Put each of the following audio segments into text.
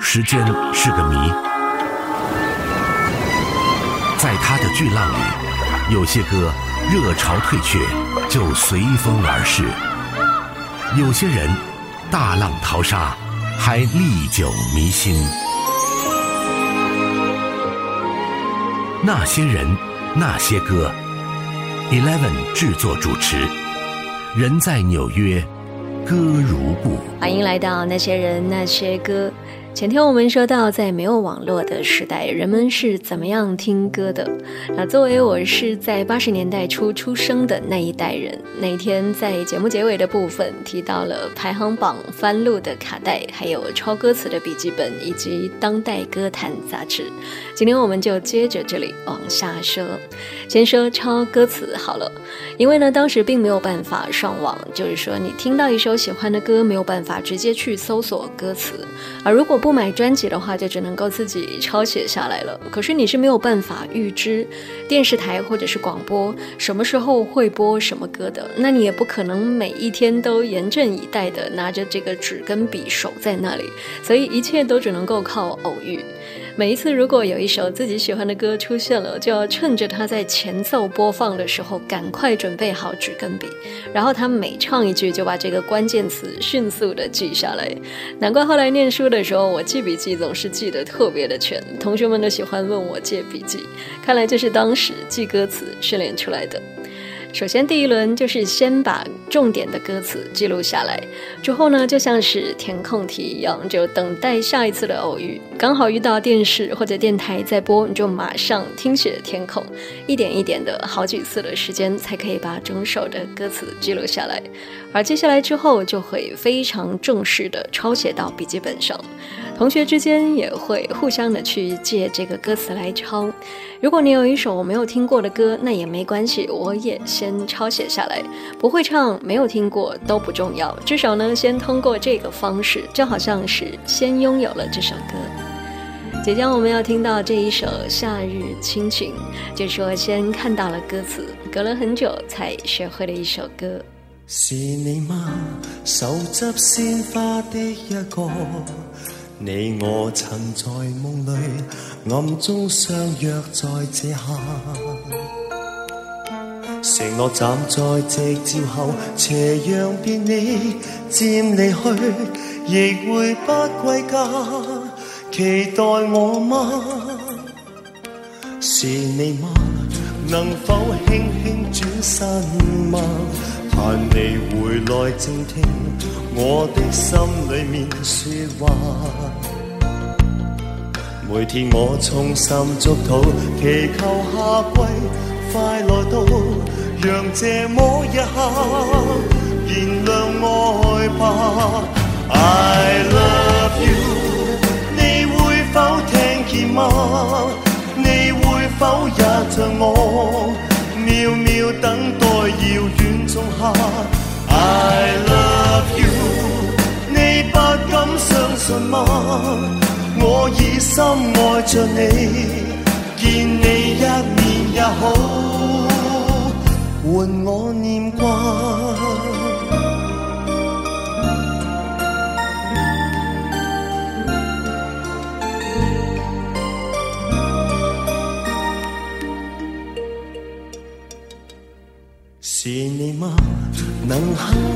时间是个谜，在他的巨浪里，有些歌热潮退却就随风而逝，有些人大浪淘沙还历久弥新。那些人，那些歌，Eleven 制作主持，人在纽约，歌如故。欢迎来到那些人那些歌。前天我们说到，在没有网络的时代，人们是怎么样听歌的？那作为我是在八十年代初出生的那一代人，那一天在节目结尾的部分提到了排行榜翻录的卡带，还有抄歌词的笔记本，以及当代歌坛杂志。今天我们就接着这里往下说，先说抄歌词好了，因为呢，当时并没有办法上网，就是说你听到一首喜欢的歌，没有办法直接去搜索歌词，而如果不买专辑的话，就只能够自己抄写下来了。可是你是没有办法预知电视台或者是广播什么时候会播什么歌的，那你也不可能每一天都严阵以待的拿着这个纸跟笔守在那里，所以一切都只能够靠偶遇。每一次，如果有一首自己喜欢的歌出现了，就要趁着它在前奏播放的时候，赶快准备好纸跟笔，然后他每唱一句，就把这个关键词迅速的记下来。难怪后来念书的时候，我记笔记总是记得特别的全，同学们都喜欢问我借笔记。看来这是当时记歌词训练出来的。首先，第一轮就是先把重点的歌词记录下来，之后呢，就像是填空题一样，就等待下一次的偶遇，刚好遇到电视或者电台在播，你就马上听写填空，一点一点的好几次的时间，才可以把整首的歌词记录下来。而接下来之后，就会非常正式的抄写到笔记本上。同学之间也会互相的去借这个歌词来抄。如果你有一首没有听过的歌，那也没关系，我也先抄写下来。不会唱，没有听过都不重要，至少呢，先通过这个方式，就好像是先拥有了这首歌。即将我们要听到这一首《夏日亲情》，就说先看到了歌词，隔了很久才学会了一首歌。是你吗？手执鲜花的一个。你我曾在梦里暗中相约在这下，承诺站在夕照后斜阳别你渐离去，亦会不归家。期待我吗？是你吗？能否轻轻转身吗？盼你回来静听我的心里面说话。每天我衷心祝祷，祈求夏季快来到，让这么一刻燃亮爱吧。I love you，听见吗？你会否也像我，秒秒等待遥远仲夏？I love you，你不敢相信吗？我已深爱着你，见你一面也好，换我念挂。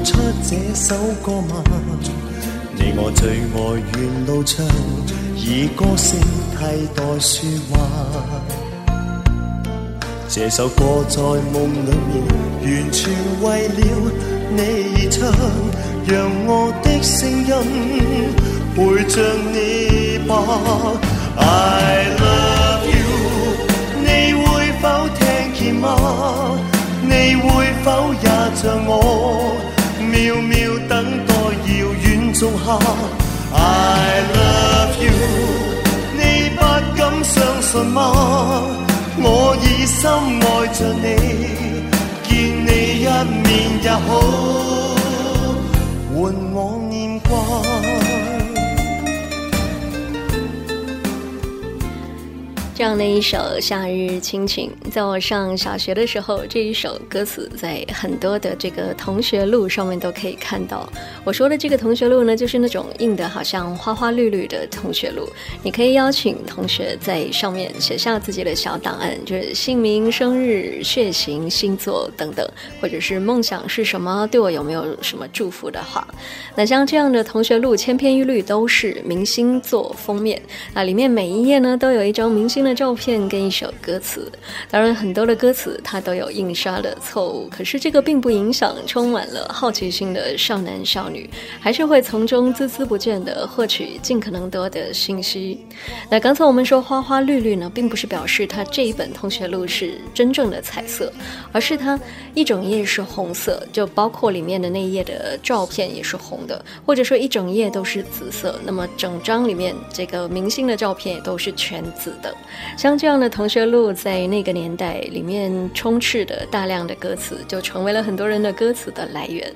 出这首歌吗？你我最爱沿路唱。以歌声替代说话，这首歌在梦里面完全为了你而唱，让我的声音陪着你吧。I love you，你会否听见吗？你会否也像我，秒等待遥远仲夏？I love you 你不敢相。信吗？我已深爱着你，见你一面也好，这样的一首《夏日亲情》，在我上小学的时候，这一首歌词在很多的这个同学录上面都可以看到。我说的这个同学录呢，就是那种印的好像花花绿绿的同学录，你可以邀请同学在上面写下自己的小档案，就是姓名、生日、血型、星座等等，或者是梦想是什么，对我有没有什么祝福的话。那像这样的同学录，千篇一律都是明星做封面，那里面每一页呢，都有一张明星的。照片跟一首歌词，当然很多的歌词它都有印刷的错误，可是这个并不影响充满了好奇心的少男少女，还是会从中孜孜不倦地获取尽可能多的信息。那刚才我们说花花绿绿呢，并不是表示它这一本同学录是真正的彩色，而是它一整页是红色，就包括里面的那一页的照片也是红的，或者说一整页都是紫色，那么整张里面这个明星的照片也都是全紫的。像这样的同学录，在那个年代里面充斥的大量的歌词，就成为了很多人的歌词的来源。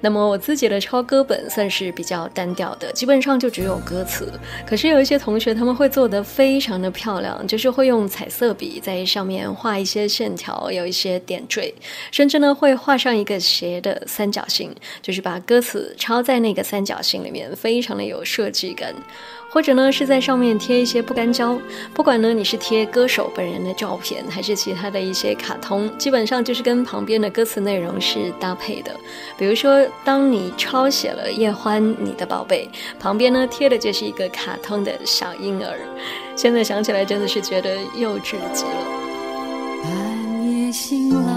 那么我自己的抄歌本算是比较单调的，基本上就只有歌词。可是有一些同学他们会做得非常的漂亮，就是会用彩色笔在上面画一些线条，有一些点缀，甚至呢会画上一个斜的三角形，就是把歌词抄在那个三角形里面，非常的有设计感。或者呢，是在上面贴一些不干胶。不管呢，你是贴歌手本人的照片，还是其他的一些卡通，基本上就是跟旁边的歌词内容是搭配的。比如说，当你抄写了叶欢，你的宝贝，旁边呢贴的就是一个卡通的小婴儿。现在想起来，真的是觉得幼稚极了。半夜醒来，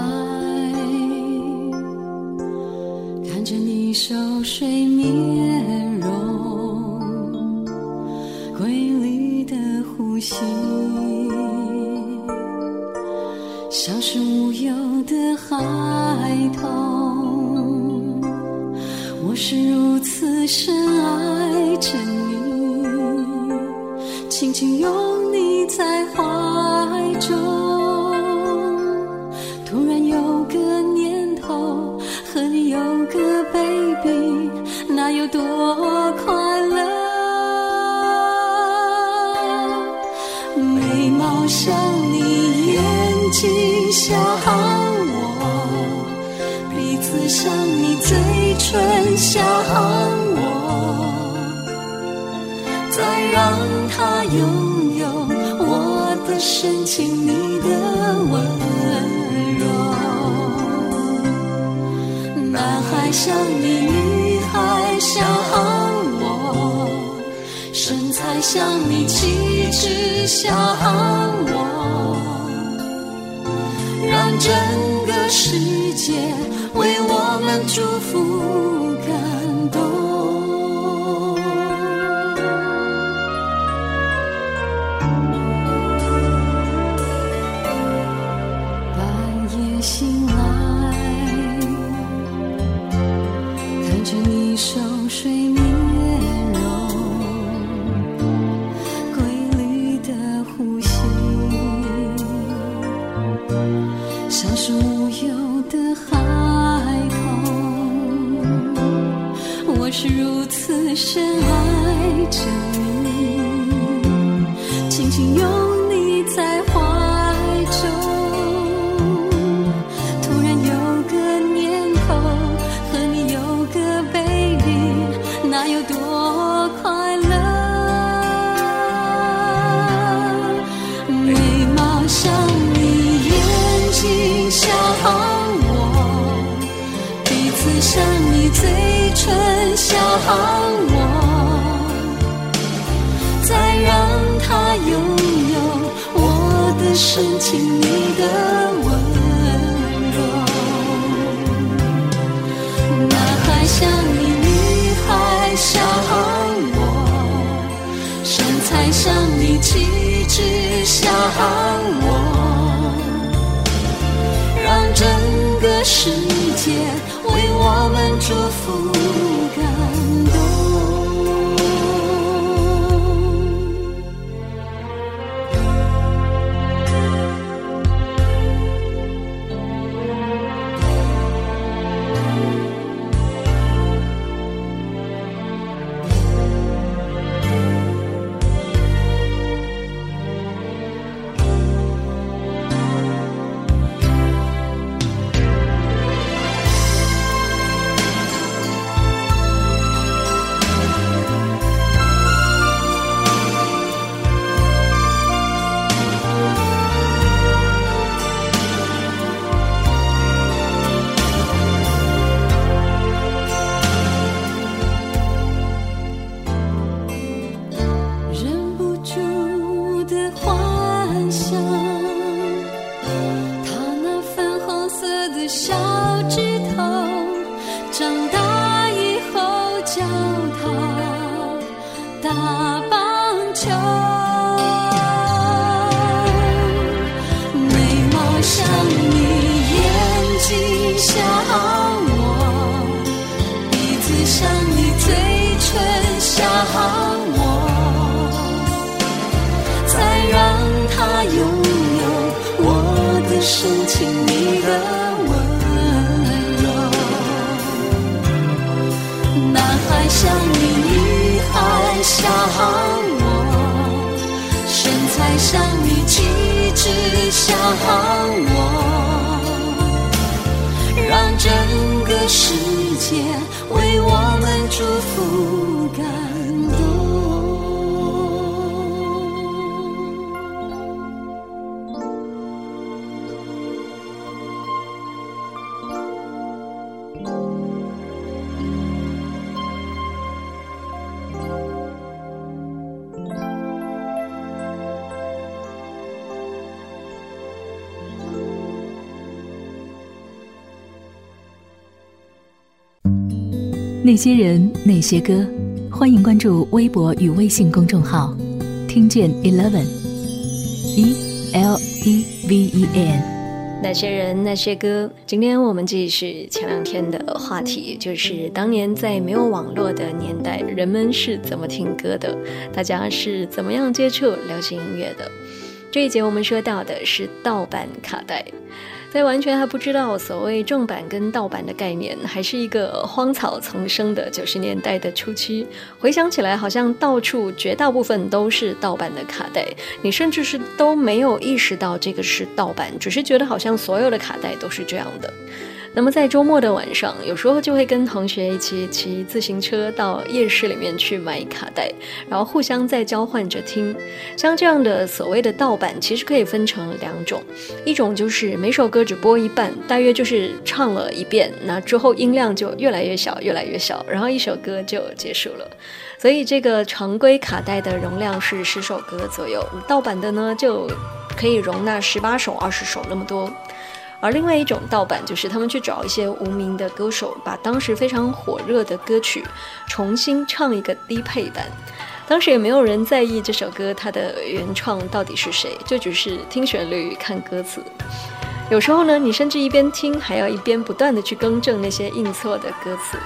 看着你熟睡面。规律的呼吸，像是无忧的孩童。我是如此深爱着你，轻轻拥你在怀中。想我，彼此像你嘴唇像我，再让他拥有我的深情，你的温柔。男孩像你，女孩像我，身材像你，气质像。我祝福。拥你在怀中。突然有个念头，和你有个 baby，那有多快乐？眉毛像你，眼睛。像我，鼻子像你，嘴唇像我，深情，你的温柔。男孩像你，女孩像我，身材像你，气质像我。让整个世界那些人，那些歌，欢迎关注微博与微信公众号，听见 Eleven，E L E V E N。那些人，那些歌。今天我们继续前两天的话题，就是当年在没有网络的年代，人们是怎么听歌的？大家是怎么样接触流行音乐的？这一节我们说到的是盗版卡带。在完全还不知道所谓正版跟盗版的概念，还是一个荒草丛生的九十年代的初期，回想起来，好像到处绝大部分都是盗版的卡带，你甚至是都没有意识到这个是盗版，只是觉得好像所有的卡带都是这样的。那么在周末的晚上，有时候就会跟同学一起骑自行车到夜市里面去买卡带，然后互相在交换着听。像这样的所谓的盗版，其实可以分成两种，一种就是每首歌只播一半，大约就是唱了一遍，那之后音量就越来越小，越来越小，然后一首歌就结束了。所以这个常规卡带的容量是十首歌左右，盗版的呢就可以容纳十八首、二十首那么多。而另外一种盗版，就是他们去找一些无名的歌手，把当时非常火热的歌曲重新唱一个低配版。当时也没有人在意这首歌它的原创到底是谁，就只是听旋律看歌词。有时候呢，你甚至一边听，还要一边不断的去更正那些印错的歌词。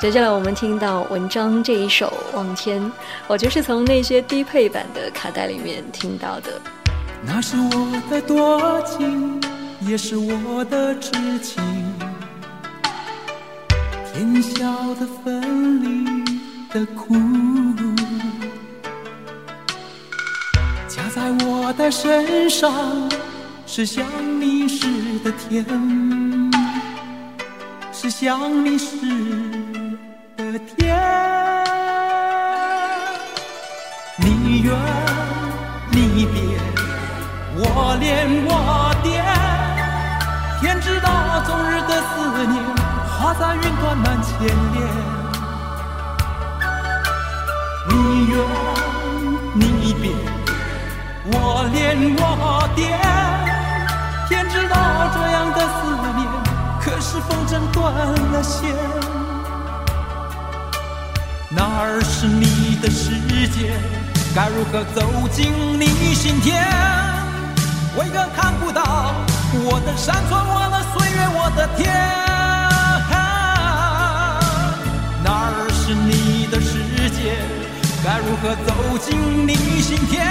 接下来我们听到文章这一首《望天》，我就是从那些低配版的卡带里面听到的。那是我的多情，也是我的痴情。天晓得分离的苦，加在我的身上是想你时的甜，是想你时的甜。你愿，我恋我点，天知道终日的思念，化在云端难牵连。你远你别，我恋我惦，天知道这样的思念，可是风筝断了线。哪儿是你的世界？该如何走进你心田？为何看不到我的山川，我的岁月，我的天？哪儿是你的世界？该如何走进你心田？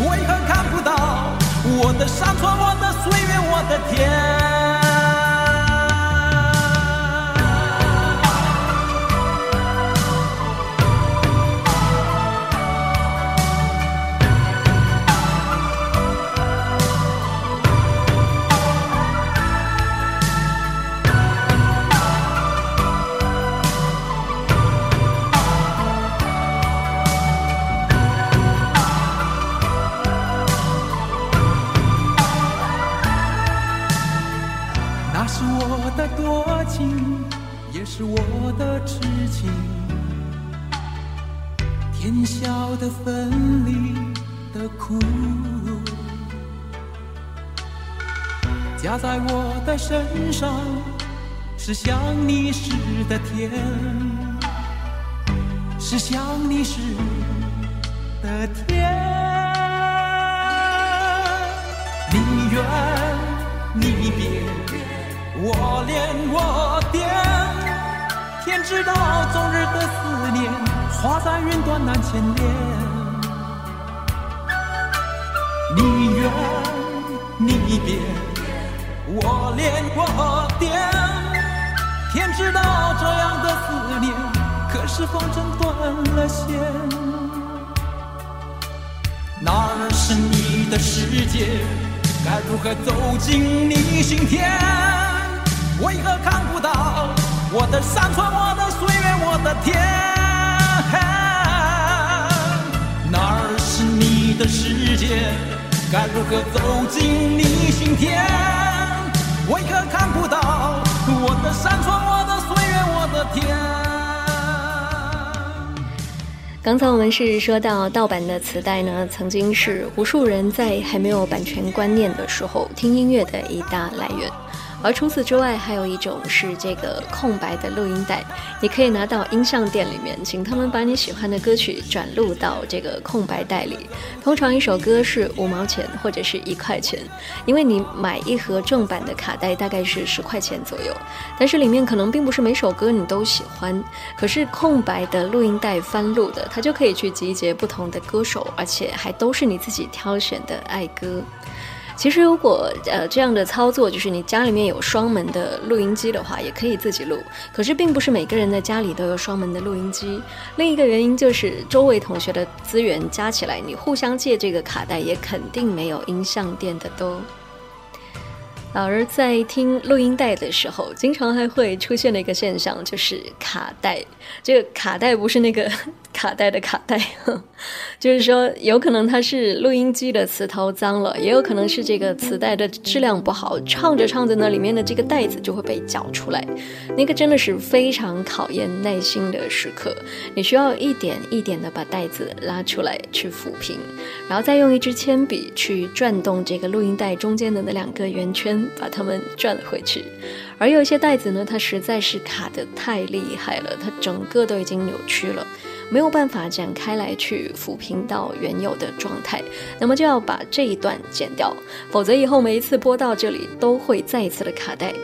为何看不到我的山川，我的岁月，我的天？晓得分离的苦，加在我的身上是想你时的甜，是想你时的甜。你远你别，我恋我惦。天知道，终日的思念花在云端难牵连。你远你别，我恋我惦。天知道这样的思念，可是风筝断了线。哪儿是你？的世界，该如何走进你心田？为何看不到我的山川、我的岁月、我的天？哪儿是你的世界？该如何走进你心田？为何看不到我的山川、我的岁月、我的天？刚才我们是说到盗版的磁带呢，曾经是无数人在还没有版权观念的时候听音乐的一大来源。而除此之外，还有一种是这个空白的录音带，你可以拿到音像店里面，请他们把你喜欢的歌曲转录到这个空白带里。通常一首歌是五毛钱或者是一块钱，因为你买一盒正版的卡带大概是十块钱左右，但是里面可能并不是每首歌你都喜欢。可是空白的录音带翻录的，它就可以去集结不同的歌手，而且还都是你自己挑选的爱歌。其实，如果呃这样的操作，就是你家里面有双门的录音机的话，也可以自己录。可是，并不是每个人的家里都有双门的录音机。另一个原因就是，周围同学的资源加起来，你互相借这个卡带，也肯定没有音像店的多。老儿在听录音带的时候，经常还会出现的一个现象，就是卡带。这个卡带不是那个。卡带的卡带，就是说，有可能它是录音机的磁头脏了，也有可能是这个磁带的质量不好，唱着唱着呢，里面的这个带子就会被搅出来。那个真的是非常考验耐心的时刻，你需要一点一点的把带子拉出来去抚平，然后再用一支铅笔去转动这个录音带中间的那两个圆圈，把它们转回去。而有一些带子呢，它实在是卡得太厉害了，它整个都已经扭曲了。没有办法展开来去抚平到原有的状态，那么就要把这一段剪掉，否则以后每一次播到这里都会再一次的卡带。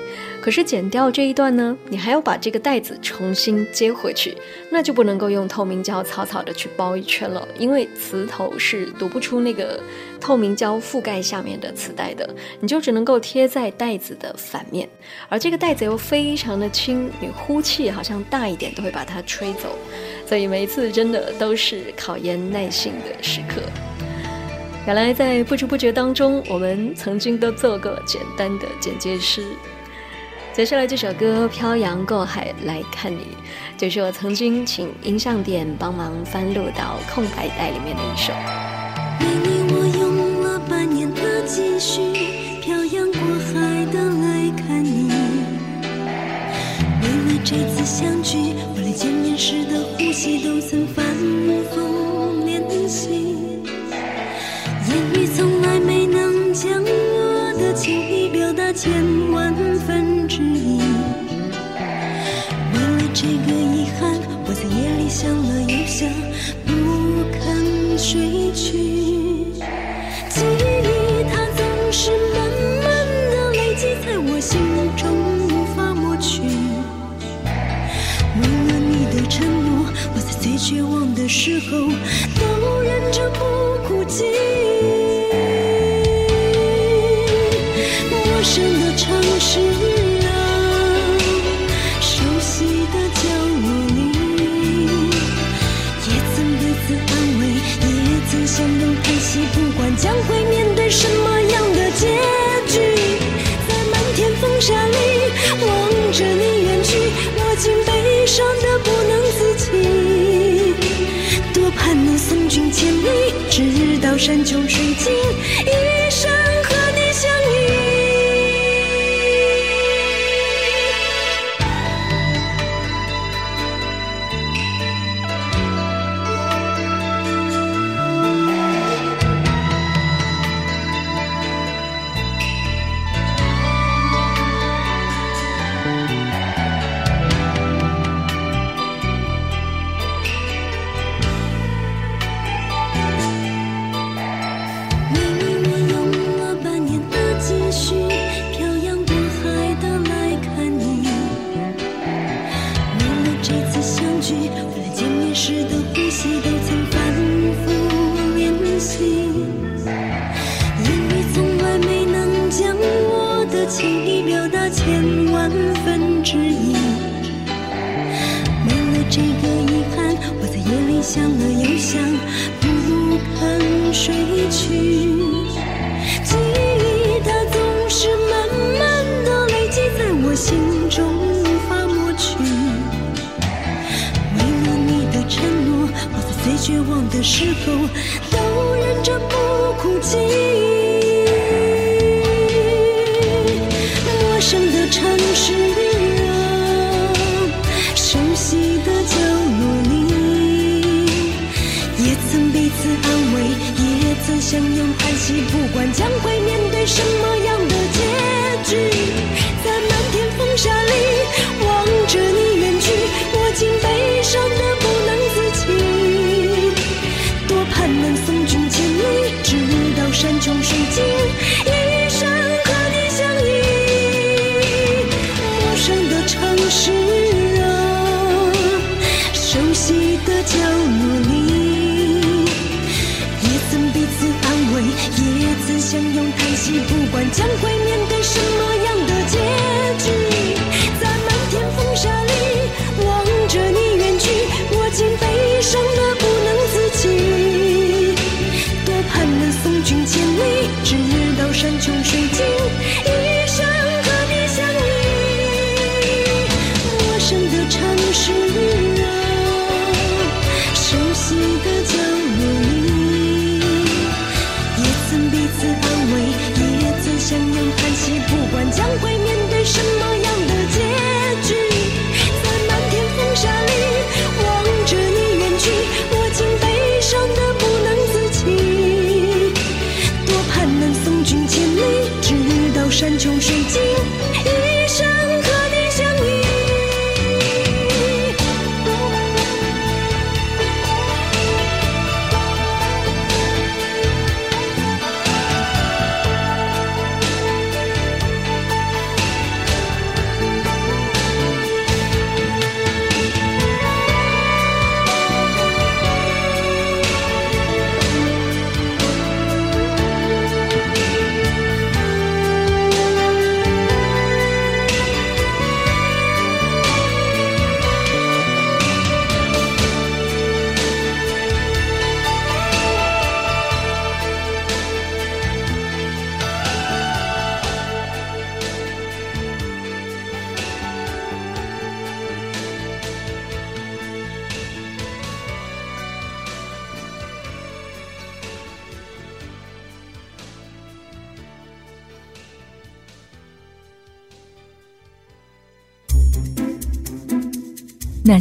可是剪掉这一段呢，你还要把这个带子重新接回去，那就不能够用透明胶草草的去包一圈了，因为磁头是读不出那个透明胶覆盖下面的磁带的，你就只能够贴在带子的反面，而这个带子又非常的轻，你呼气好像大一点都会把它吹走。所以每一次真的都是考验耐性的时刻。原来在不知不觉当中，我们曾经都做过简单的剪接师。接下来这首歌《漂洋过海来看你》，就是我曾经请音像店帮忙翻录到空白带里面的一首。为你我用了半年的积蓄，漂洋过海的来看你。为了这次相聚，时的。呼吸都曾反复练习，言语从来没能将我的情意表达千万分之一。为了这个遗憾，我在夜里想了又想，不肯睡去。绝望的时候，都忍着不哭泣。陌生的城市啊，熟悉的角落里，也曾彼此安慰，也曾相拥叹息不。山穷水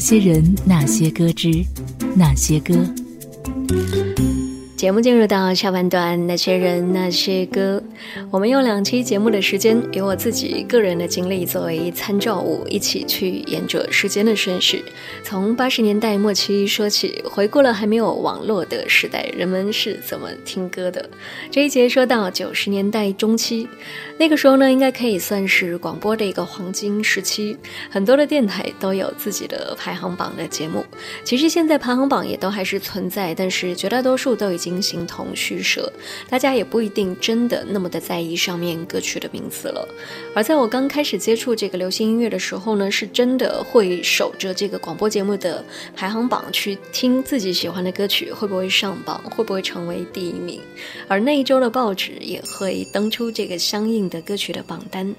些人，那些歌之那些歌。节目进入到下半段，那些人那些歌，我们用两期节目的时间，以我自己个人的经历作为参照物，一起去沿着时间的顺序，从八十年代末期说起，回顾了还没有网络的时代，人们是怎么听歌的。这一节说到九十年代中期，那个时候呢，应该可以算是广播的一个黄金时期，很多的电台都有自己的排行榜的节目。其实现在排行榜也都还是存在，但是绝大多数都已经形同虚设，大家也不一定真的那么的在意上面歌曲的名字了。而在我刚开始接触这个流行音乐的时候呢，是真的会守着这个广播节目的排行榜去听自己喜欢的歌曲会不会上榜，会不会成为第一名。而那一周的报纸也会登出这个相应的歌曲的榜单。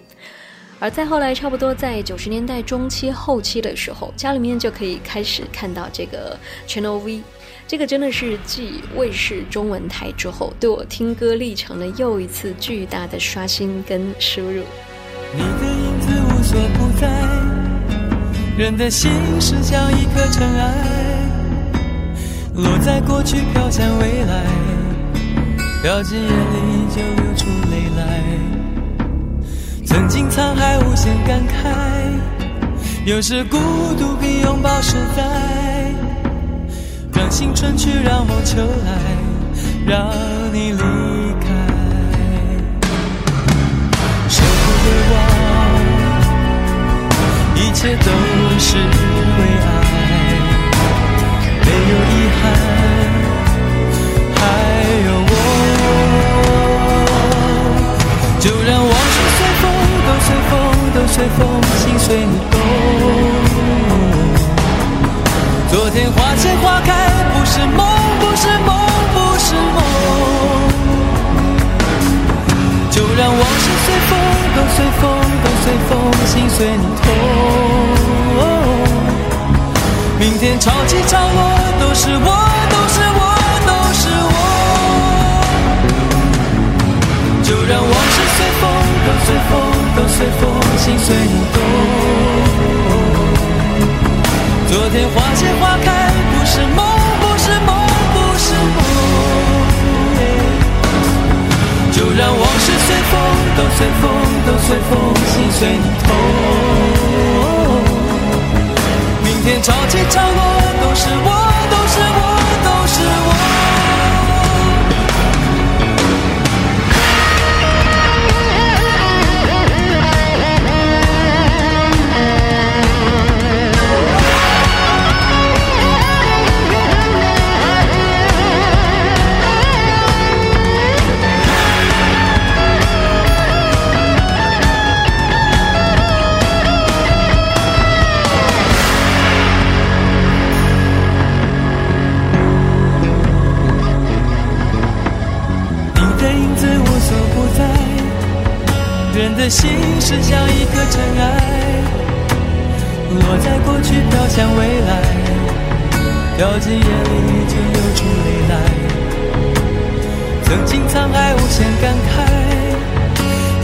而再后来，差不多在九十年代中期后期的时候，家里面就可以开始看到这个 Channel V。这个真的是继卫视中文台之后，对我听歌历程的又一次巨大的刷新跟输入。你的影子无所不在，人的心是像一颗尘埃，落在过去飘向未来，掉进眼里就流出泪来。曾经沧海无限感慨，有时孤独比拥抱实在。让青春去，让梦秋来，让你离开。舍不得忘，一切都是为爱，没有遗憾，还有我。就让往事随风，都随风，都随风，心随你动。昨天花谢花开，是梦，不是梦，不是梦。就让往事随风，都随风，都随风，心随你痛。明天潮起潮落，都是我，都是我，都是我。就让往事随风，都随风，都随风，心随你动。昨天花谢花开，不是梦，是梦，不是梦。就让往事随风，都随风，都随风，心随你痛。明天潮起潮落，都是我，都是我，心事像一颗尘埃，落在过去，飘向未来，掉进眼里就流出泪来。曾经沧海无限感慨，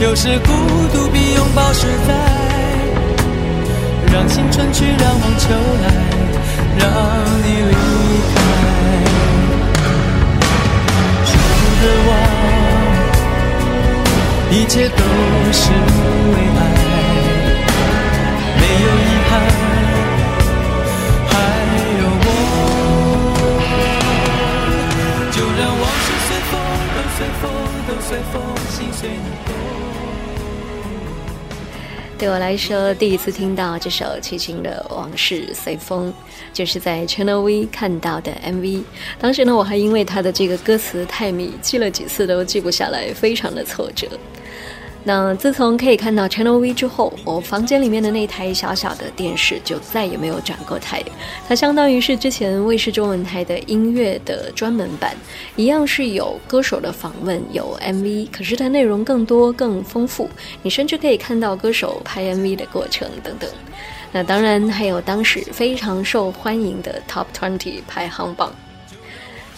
有时孤独比拥抱实在。让青春去，让梦秋来，让你离一切都是为爱，没有遗憾，对我来说，第一次听到这首齐秦的《往事随风》，就是在 Channel V 看到的 MV。当时呢，我还因为他的这个歌词太密，记了几次都记不下来，非常的挫折。那自从可以看到 Channel V 之后，我房间里面的那台小小的电视就再也没有转过台。它相当于是之前卫视中文台的音乐的专门版，一样是有歌手的访问，有 MV，可是它内容更多更丰富。你甚至可以看到歌手拍 MV 的过程等等。那当然还有当时非常受欢迎的 Top Twenty 排行榜。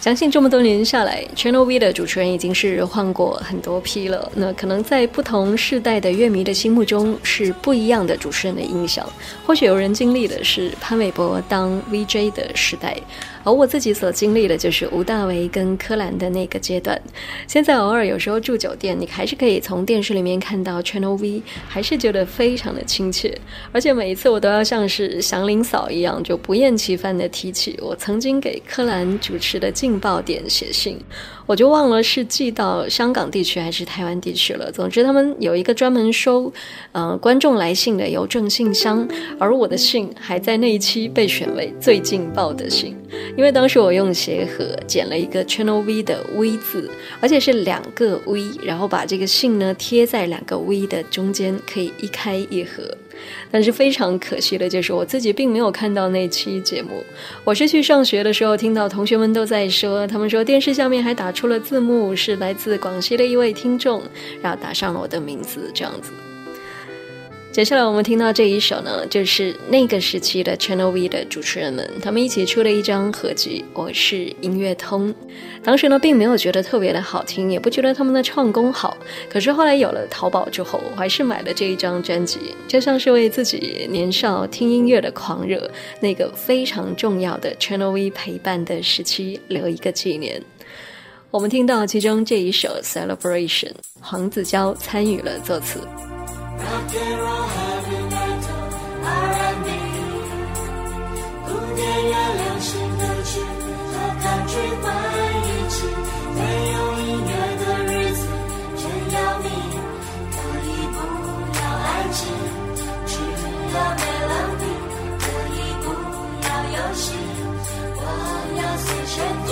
相信这么多年下来，Channel V 的主持人已经是换过很多批了。那可能在不同世代的乐迷的心目中是不一样的主持人的印象。或许有人经历的是潘玮柏当 VJ 的时代。而我自己所经历的就是吴大维跟柯蓝的那个阶段。现在偶尔有时候住酒店，你还是可以从电视里面看到 Channel V，还是觉得非常的亲切。而且每一次我都要像是祥林嫂一样，就不厌其烦的提起我曾经给柯蓝主持的劲爆点写信。我就忘了是寄到香港地区还是台湾地区了。总之，他们有一个专门收，呃，观众来信的邮政信箱，而我的信还在那一期被选为最劲爆的信，因为当时我用鞋盒剪了一个 Channel V 的 V 字，而且是两个 V，然后把这个信呢贴在两个 V 的中间，可以一开一合。但是非常可惜的就是我自己并没有看到那期节目。我是去上学的时候听到同学们都在说，他们说电视下面还打出了字幕，是来自广西的一位听众，然后打上了我的名字，这样子。接下来我们听到这一首呢，就是那个时期的 Channel V 的主持人们，他们一起出了一张合集《我是音乐通》。当时呢，并没有觉得特别的好听，也不觉得他们的唱功好。可是后来有了淘宝之后，我还是买了这一张专辑，就像是为自己年少听音乐的狂热，那个非常重要的 Channel V 陪伴的时期留一个纪念。我们听到其中这一首《Celebration》，黄子佼参与了作词。After all, heavy metal, R&B，古典乐、流行歌曲和 country 混一起，没有音乐的日子真要命。可以不要爱情，只要 melody，可以不要游戏，我要随身听。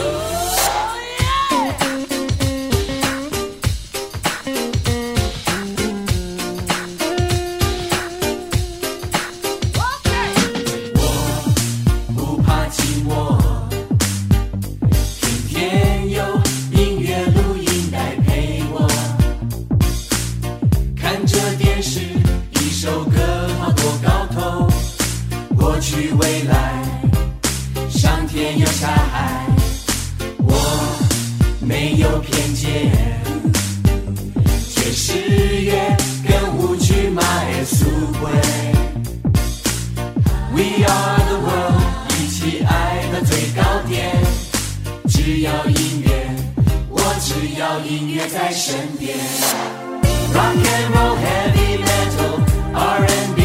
没有偏见。爵士乐跟舞曲马儿速回 we are the world 一起爱的最高点。只要音乐我只要音乐在身边。Rock and roll heavy metal R&B，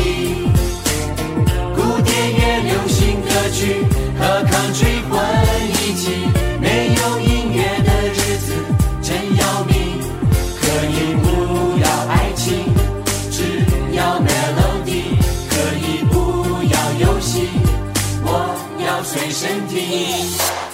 古典乐流行歌曲和 country 混一起随身听。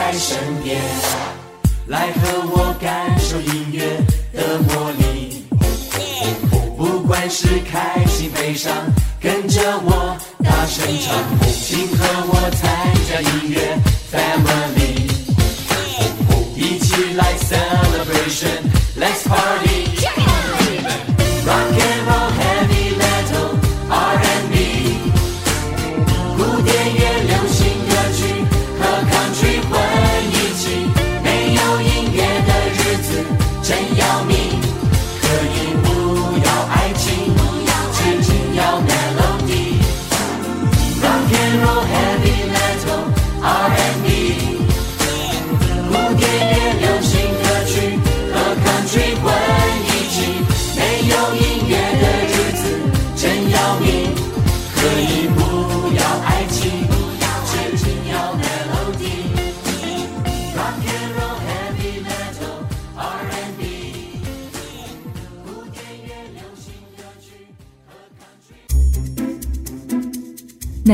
在身边，来和我感受音乐的魔力。不管是开心悲伤，跟着我大声唱，请和我参加音乐 family，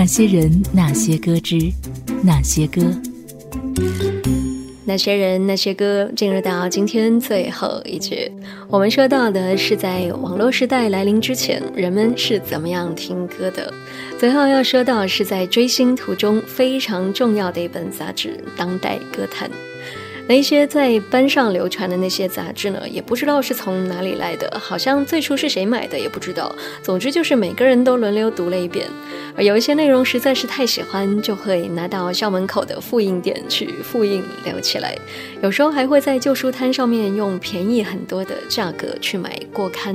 些人，那些歌之那些歌。那些人，那些歌，进入到今天最后一句，我们说到的是在网络时代来临之前，人们是怎么样听歌的。最后要说到是在追星途中非常重要的一本杂志《当代歌坛》。那些在班上流传的那些杂志呢，也不知道是从哪里来的，好像最初是谁买的也不知道。总之就是每个人都轮流读了一遍，而有一些内容实在是太喜欢，就会拿到校门口的复印店去复印留起来。有时候还会在旧书摊上面用便宜很多的价格去买过刊，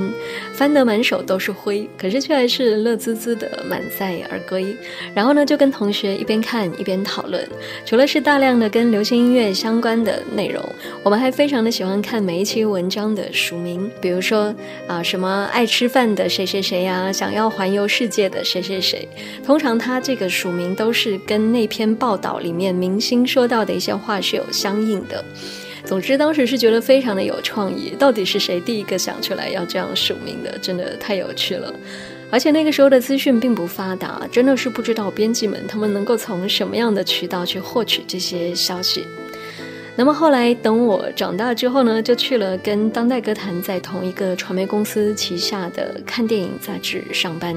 翻得满手都是灰，可是却还是乐滋滋的满载而归。然后呢，就跟同学一边看一边讨论。除了是大量的跟流行音乐相关的内容，我们还非常的喜欢看每一期文章的署名，比如说啊什么爱吃饭的谁谁谁呀、想要环游世界的谁谁谁。通常他这个署名都是跟那篇报道里面明星说到的一些话是有相应的。总之，当时是觉得非常的有创意。到底是谁第一个想出来要这样署名的？真的太有趣了。而且那个时候的资讯并不发达，真的是不知道编辑们他们能够从什么样的渠道去获取这些消息。那么后来等我长大之后呢，就去了跟当代歌坛在同一个传媒公司旗下的看电影杂志上班，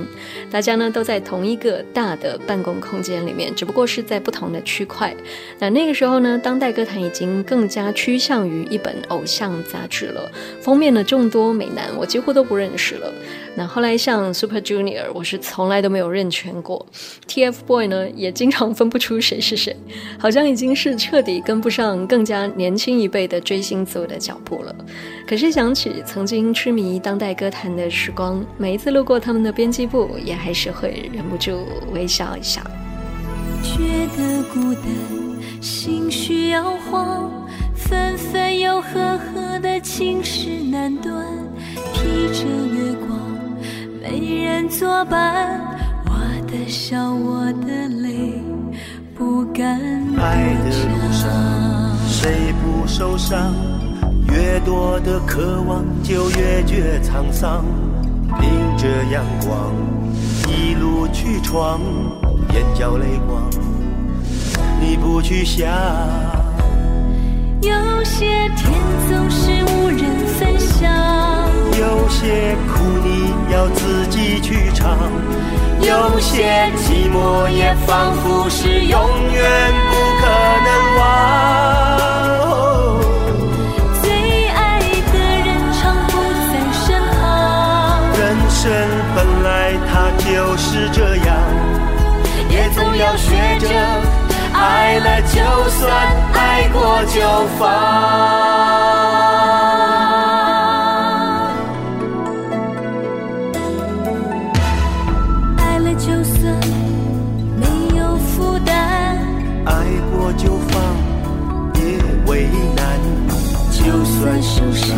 大家呢都在同一个大的办公空间里面，只不过是在不同的区块。那那个时候呢，当代歌坛已经更加趋向于一本偶像杂志了，封面的众多美男我几乎都不认识了。那后来像 Super Junior，我是从来都没有认全过；TFBOY 呢，也经常分不出谁是谁，好像已经是彻底跟不上更加年轻一辈的追星族的脚步了。可是想起曾经痴迷当代歌坛的时光，每一次路过他们的编辑部，也还是会忍不住微笑一下。觉得孤单，心需要慌，分分又合合的情事难断，披着月，没人作伴，我的笑，我的泪，不敢爱的路上。谁不受伤？越多的渴望就越觉沧桑。迎着阳光，一路去闯，眼角泪光，你不去想。有些甜总是无人分享，有些苦你要自己去尝，有些寂寞也仿佛是永远不可能忘。最爱的人常不在身旁，人生本来它就是这爱了就算，爱过就放。爱了就算没有负担，爱过就放，别为难。就算受伤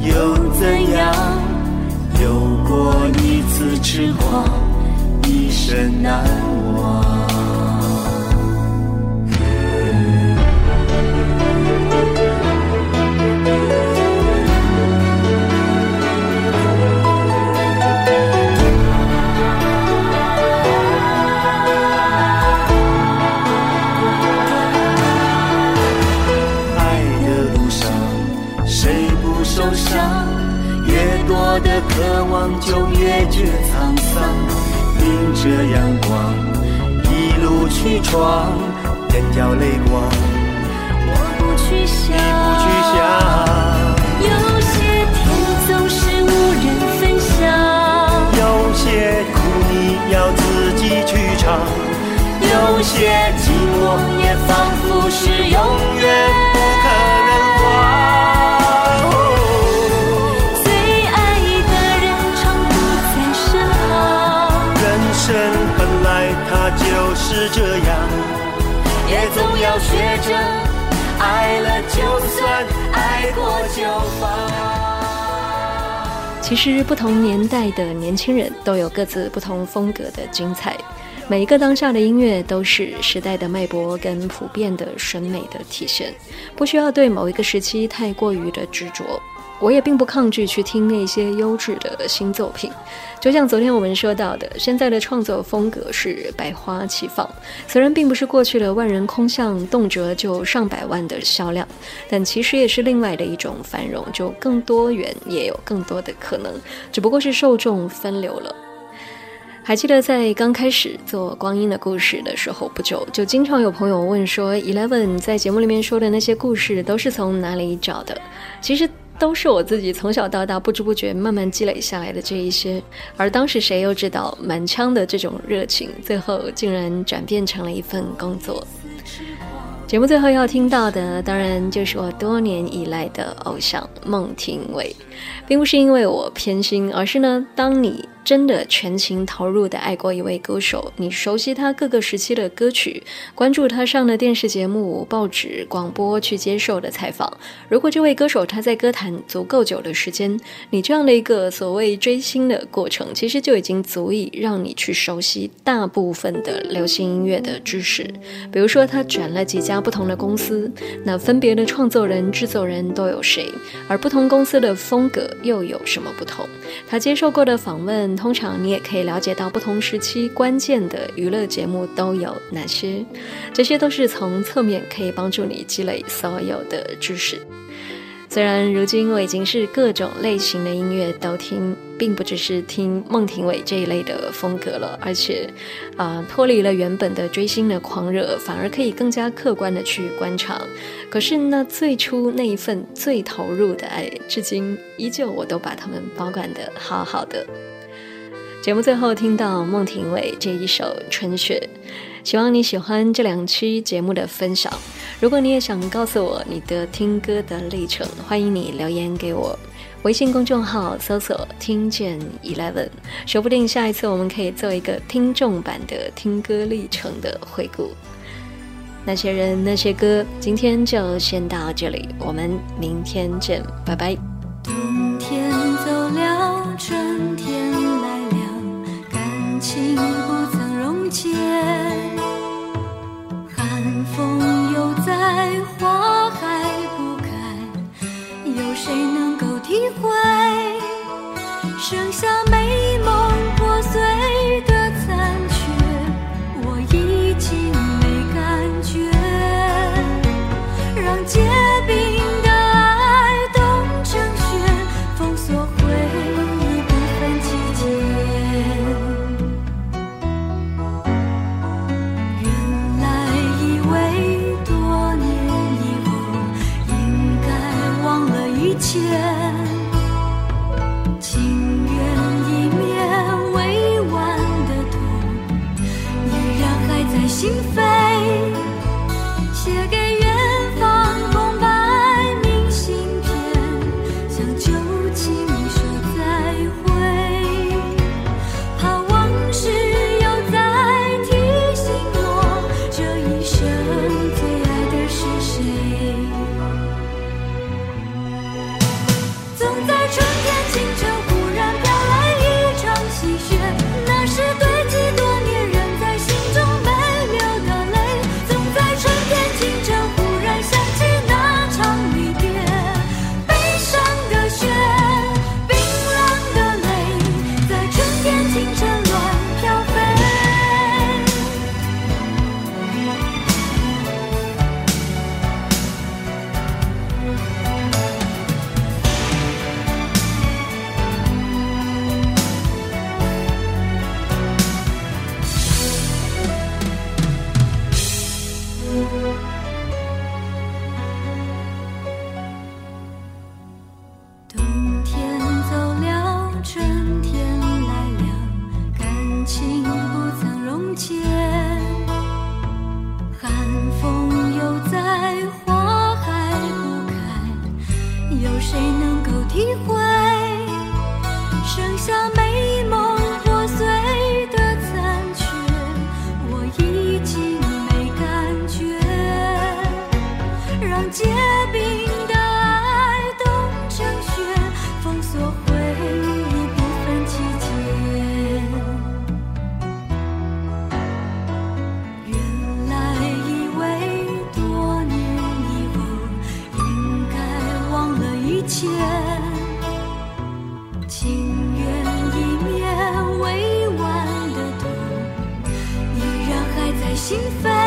又怎样？有过一次痴狂，一生难渴望，就越觉沧桑。迎着阳光，一路去闯，眼角泪光，我不去想，不去想。有些甜总是无人分享，有些苦你要自己去尝，有些寂寞也仿佛是永远其实不同年代的年轻人都有各自不同风格的精彩，每一个当下的音乐都是时代的脉搏跟普遍的审美的体现，不需要对某一个时期太过于的执着。我也并不抗拒去听那些优质的新作品，就像昨天我们说到的，现在的创作风格是百花齐放，虽然并不是过去的万人空巷，动辄就上百万的销量，但其实也是另外的一种繁荣，就更多元，也有更多的可能，只不过是受众分流了。还记得在刚开始做《光阴的故事》的时候，不久就经常有朋友问说，Eleven 在节目里面说的那些故事都是从哪里找的？其实都是我自己从小到大不知不觉慢慢积累下来的这一些。而当时谁又知道，满腔的这种热情，最后竟然转变成了一份工作。节目最后要听到的，当然就是我多年以来的偶像孟庭苇，并不是因为我偏心，而是呢，当你真的全情投入的爱过一位歌手，你熟悉他各个时期的歌曲，关注他上的电视节目、报纸、广播去接受的采访。如果这位歌手他在歌坛足够久的时间，你这样的一个所谓追星的过程，其实就已经足以让你去熟悉大部分的流行音乐的知识。比如说，他转了几家不同的公司，那分别的创作人、制作人都有谁？而不同公司的风格又有什么不同？他接受过的访问，通常你也可以了解到不同时期关键的娱乐节目都有哪些。这些都是从侧面可以帮助你积累所有的知识。虽然如今我已经是各种类型的音乐都听，并不只是听孟庭苇这一类的风格了，而且，啊、脱离了原本的追星的狂热，反而可以更加客观的去观察。可是那最初那一份最投入的爱，至今依旧我都把它们保管得好好的。节目最后听到孟庭苇这一首《春雪》，希望你喜欢这两期节目的分享。如果你也想告诉我你的听歌的历程，欢迎你留言给我。微信公众号搜索“听见 Eleven”，说不定下一次我们可以做一个听众版的听歌历程的回顾。那些人，那些歌，今天就先到这里，我们明天见，拜拜。冬天走了，春，情兴奋。